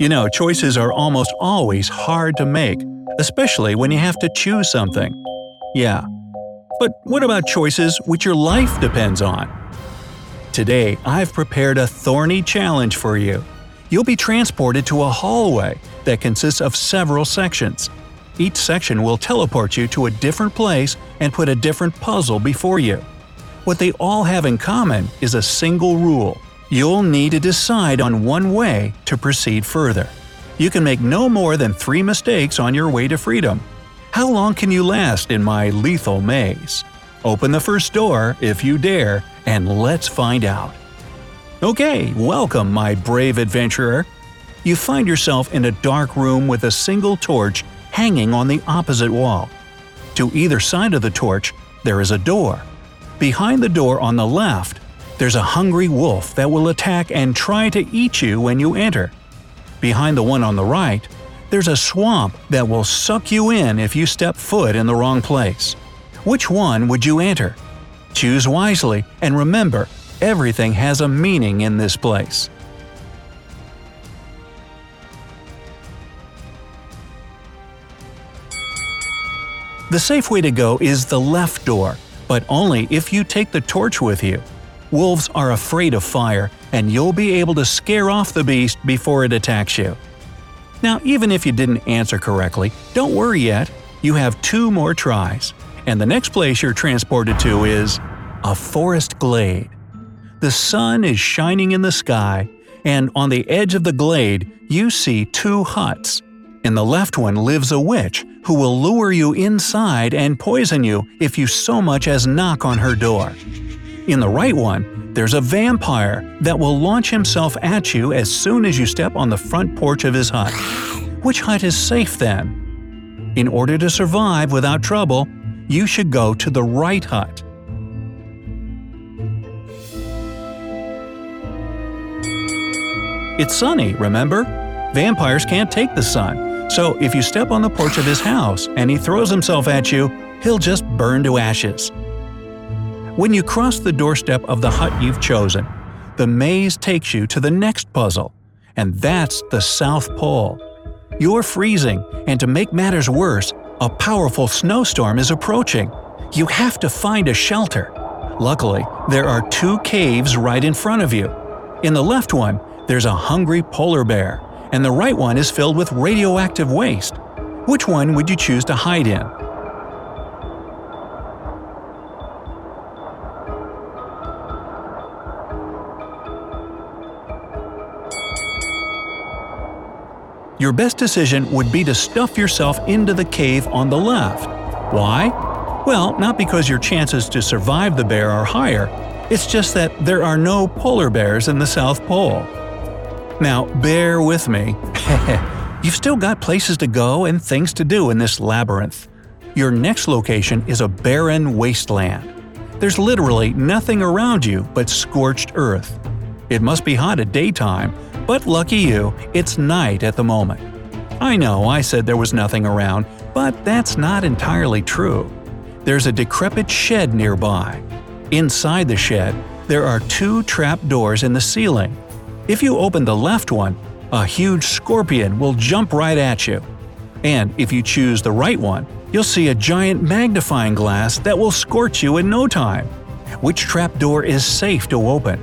You know, choices are almost always hard to make, especially when you have to choose something. Yeah. But what about choices which your life depends on? Today, I've prepared a thorny challenge for you. You'll be transported to a hallway that consists of several sections. Each section will teleport you to a different place and put a different puzzle before you. What they all have in common is a single rule. You'll need to decide on one way to proceed further. You can make no more than three mistakes on your way to freedom. How long can you last in my lethal maze? Open the first door, if you dare, and let's find out. Okay, welcome, my brave adventurer. You find yourself in a dark room with a single torch hanging on the opposite wall. To either side of the torch, there is a door. Behind the door on the left, there's a hungry wolf that will attack and try to eat you when you enter. Behind the one on the right, there's a swamp that will suck you in if you step foot in the wrong place. Which one would you enter? Choose wisely and remember, everything has a meaning in this place. The safe way to go is the left door, but only if you take the torch with you. Wolves are afraid of fire, and you'll be able to scare off the beast before it attacks you. Now, even if you didn't answer correctly, don't worry yet. You have two more tries, and the next place you're transported to is a forest glade. The sun is shining in the sky, and on the edge of the glade, you see two huts. In the left one lives a witch who will lure you inside and poison you if you so much as knock on her door. In the right one, there's a vampire that will launch himself at you as soon as you step on the front porch of his hut. Which hut is safe then? In order to survive without trouble, you should go to the right hut. It's sunny, remember? Vampires can't take the sun, so if you step on the porch of his house and he throws himself at you, he'll just burn to ashes. When you cross the doorstep of the hut you've chosen, the maze takes you to the next puzzle, and that's the South Pole. You're freezing, and to make matters worse, a powerful snowstorm is approaching. You have to find a shelter. Luckily, there are two caves right in front of you. In the left one, there's a hungry polar bear, and the right one is filled with radioactive waste. Which one would you choose to hide in? Your best decision would be to stuff yourself into the cave on the left. Why? Well, not because your chances to survive the bear are higher, it's just that there are no polar bears in the South Pole. Now, bear with me. You've still got places to go and things to do in this labyrinth. Your next location is a barren wasteland. There's literally nothing around you but scorched earth. It must be hot at daytime, but lucky you, it's night at the moment. I know I said there was nothing around, but that's not entirely true. There's a decrepit shed nearby. Inside the shed, there are two trap doors in the ceiling. If you open the left one, a huge scorpion will jump right at you. And if you choose the right one, you'll see a giant magnifying glass that will scorch you in no time. Which trap door is safe to open?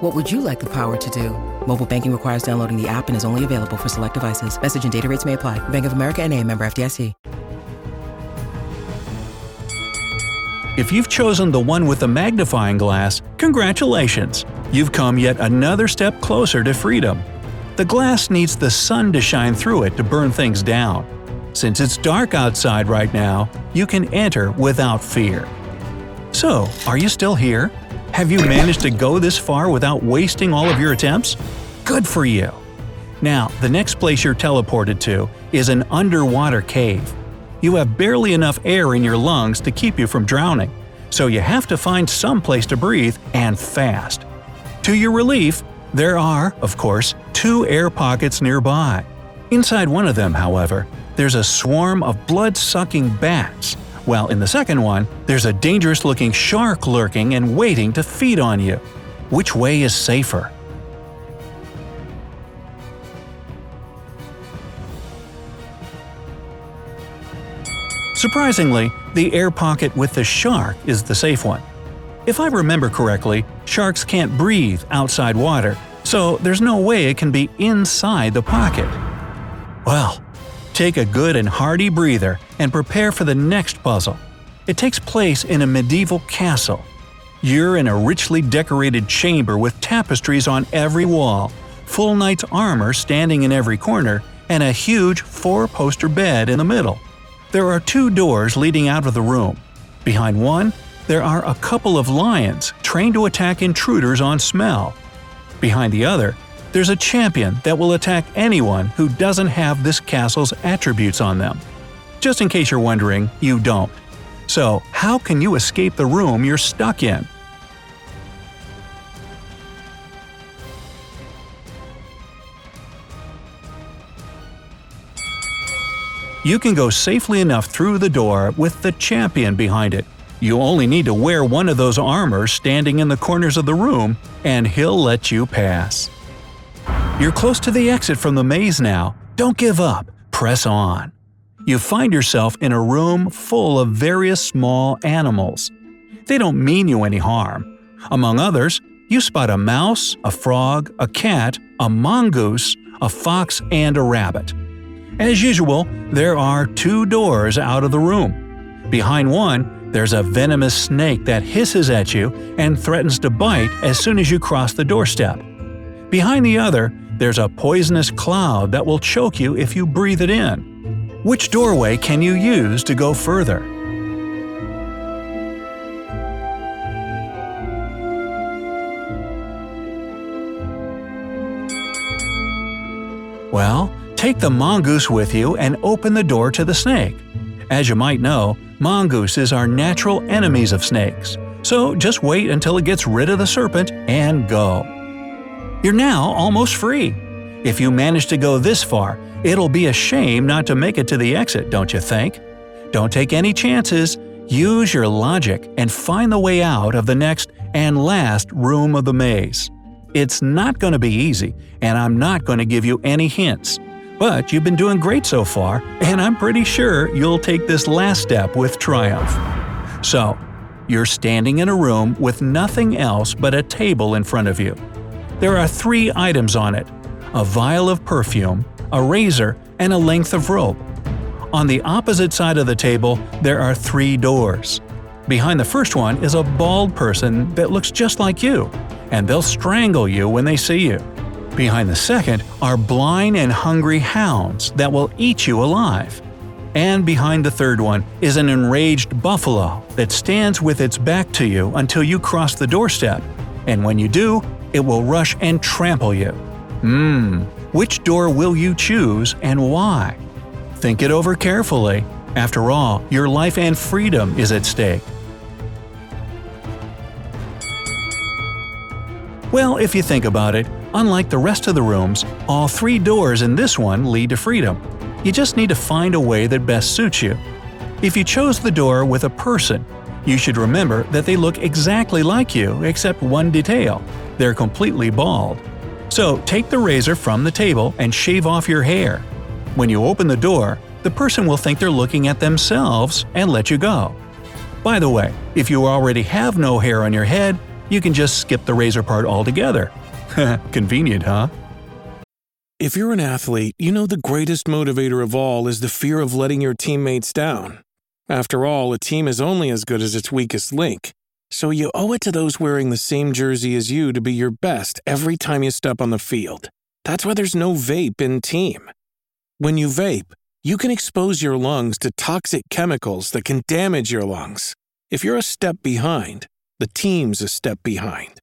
What would you like the power to do? Mobile banking requires downloading the app and is only available for select devices. Message and data rates may apply. Bank of America and a member FDIC. If you've chosen the one with the magnifying glass, congratulations! You've come yet another step closer to freedom. The glass needs the sun to shine through it to burn things down. Since it's dark outside right now, you can enter without fear. So, are you still here? Have you managed to go this far without wasting all of your attempts? Good for you! Now, the next place you're teleported to is an underwater cave. You have barely enough air in your lungs to keep you from drowning, so you have to find some place to breathe and fast. To your relief, there are, of course, two air pockets nearby. Inside one of them, however, there's a swarm of blood sucking bats, while in the second one, there's a dangerous looking shark lurking and waiting to feed on you. Which way is safer? Surprisingly, the air pocket with the shark is the safe one. If I remember correctly, sharks can't breathe outside water, so there's no way it can be inside the pocket. Well, take a good and hearty breather and prepare for the next puzzle. It takes place in a medieval castle. You're in a richly decorated chamber with tapestries on every wall, full knight's armor standing in every corner, and a huge four-poster bed in the middle. There are two doors leading out of the room. Behind one, there are a couple of lions trained to attack intruders on smell. Behind the other, there's a champion that will attack anyone who doesn't have this castle's attributes on them. Just in case you're wondering, you don't. So, how can you escape the room you're stuck in? You can go safely enough through the door with the champion behind it. You only need to wear one of those armors standing in the corners of the room, and he'll let you pass. You're close to the exit from the maze now. Don't give up. Press on. You find yourself in a room full of various small animals. They don't mean you any harm. Among others, you spot a mouse, a frog, a cat, a mongoose, a fox, and a rabbit. As usual, there are two doors out of the room. Behind one, there's a venomous snake that hisses at you and threatens to bite as soon as you cross the doorstep. Behind the other, there's a poisonous cloud that will choke you if you breathe it in. Which doorway can you use to go further? Well, take the mongoose with you and open the door to the snake. As you might know, mongooses are natural enemies of snakes, so just wait until it gets rid of the serpent and go. You're now almost free. If you manage to go this far, it'll be a shame not to make it to the exit, don't you think? Don't take any chances. Use your logic and find the way out of the next and last room of the maze. It's not going to be easy, and I'm not going to give you any hints. But you've been doing great so far, and I'm pretty sure you'll take this last step with triumph. So, you're standing in a room with nothing else but a table in front of you. There are three items on it a vial of perfume, a razor, and a length of rope. On the opposite side of the table, there are three doors. Behind the first one is a bald person that looks just like you, and they'll strangle you when they see you. Behind the second are blind and hungry hounds that will eat you alive. And behind the third one is an enraged buffalo that stands with its back to you until you cross the doorstep, and when you do, it will rush and trample you. Mmm, which door will you choose and why? Think it over carefully. After all, your life and freedom is at stake. Well, if you think about it, unlike the rest of the rooms, all three doors in this one lead to freedom. You just need to find a way that best suits you. If you chose the door with a person, you should remember that they look exactly like you except one detail they're completely bald. So take the razor from the table and shave off your hair. When you open the door, the person will think they're looking at themselves and let you go. By the way, if you already have no hair on your head, You can just skip the razor part altogether. Convenient, huh? If you're an athlete, you know the greatest motivator of all is the fear of letting your teammates down. After all, a team is only as good as its weakest link. So you owe it to those wearing the same jersey as you to be your best every time you step on the field. That's why there's no vape in team. When you vape, you can expose your lungs to toxic chemicals that can damage your lungs. If you're a step behind, the team's a step behind.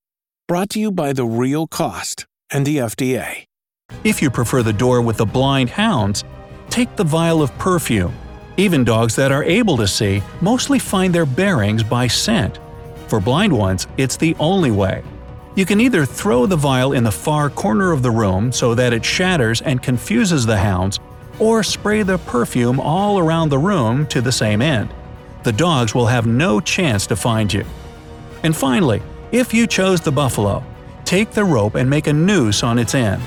Brought to you by The Real Cost and the FDA. If you prefer the door with the blind hounds, take the vial of perfume. Even dogs that are able to see mostly find their bearings by scent. For blind ones, it's the only way. You can either throw the vial in the far corner of the room so that it shatters and confuses the hounds, or spray the perfume all around the room to the same end. The dogs will have no chance to find you. And finally, if you chose the buffalo, take the rope and make a noose on its end.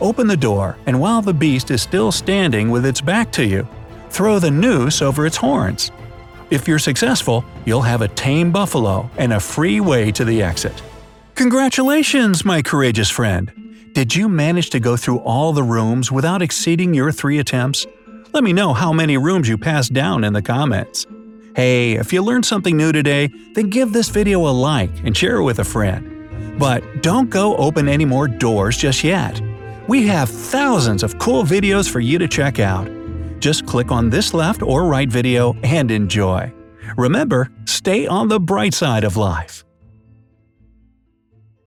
Open the door, and while the beast is still standing with its back to you, throw the noose over its horns. If you're successful, you'll have a tame buffalo and a free way to the exit. Congratulations, my courageous friend! Did you manage to go through all the rooms without exceeding your three attempts? Let me know how many rooms you passed down in the comments. Hey, if you learned something new today, then give this video a like and share it with a friend. But don't go open any more doors just yet. We have thousands of cool videos for you to check out. Just click on this left or right video and enjoy. Remember, stay on the bright side of life.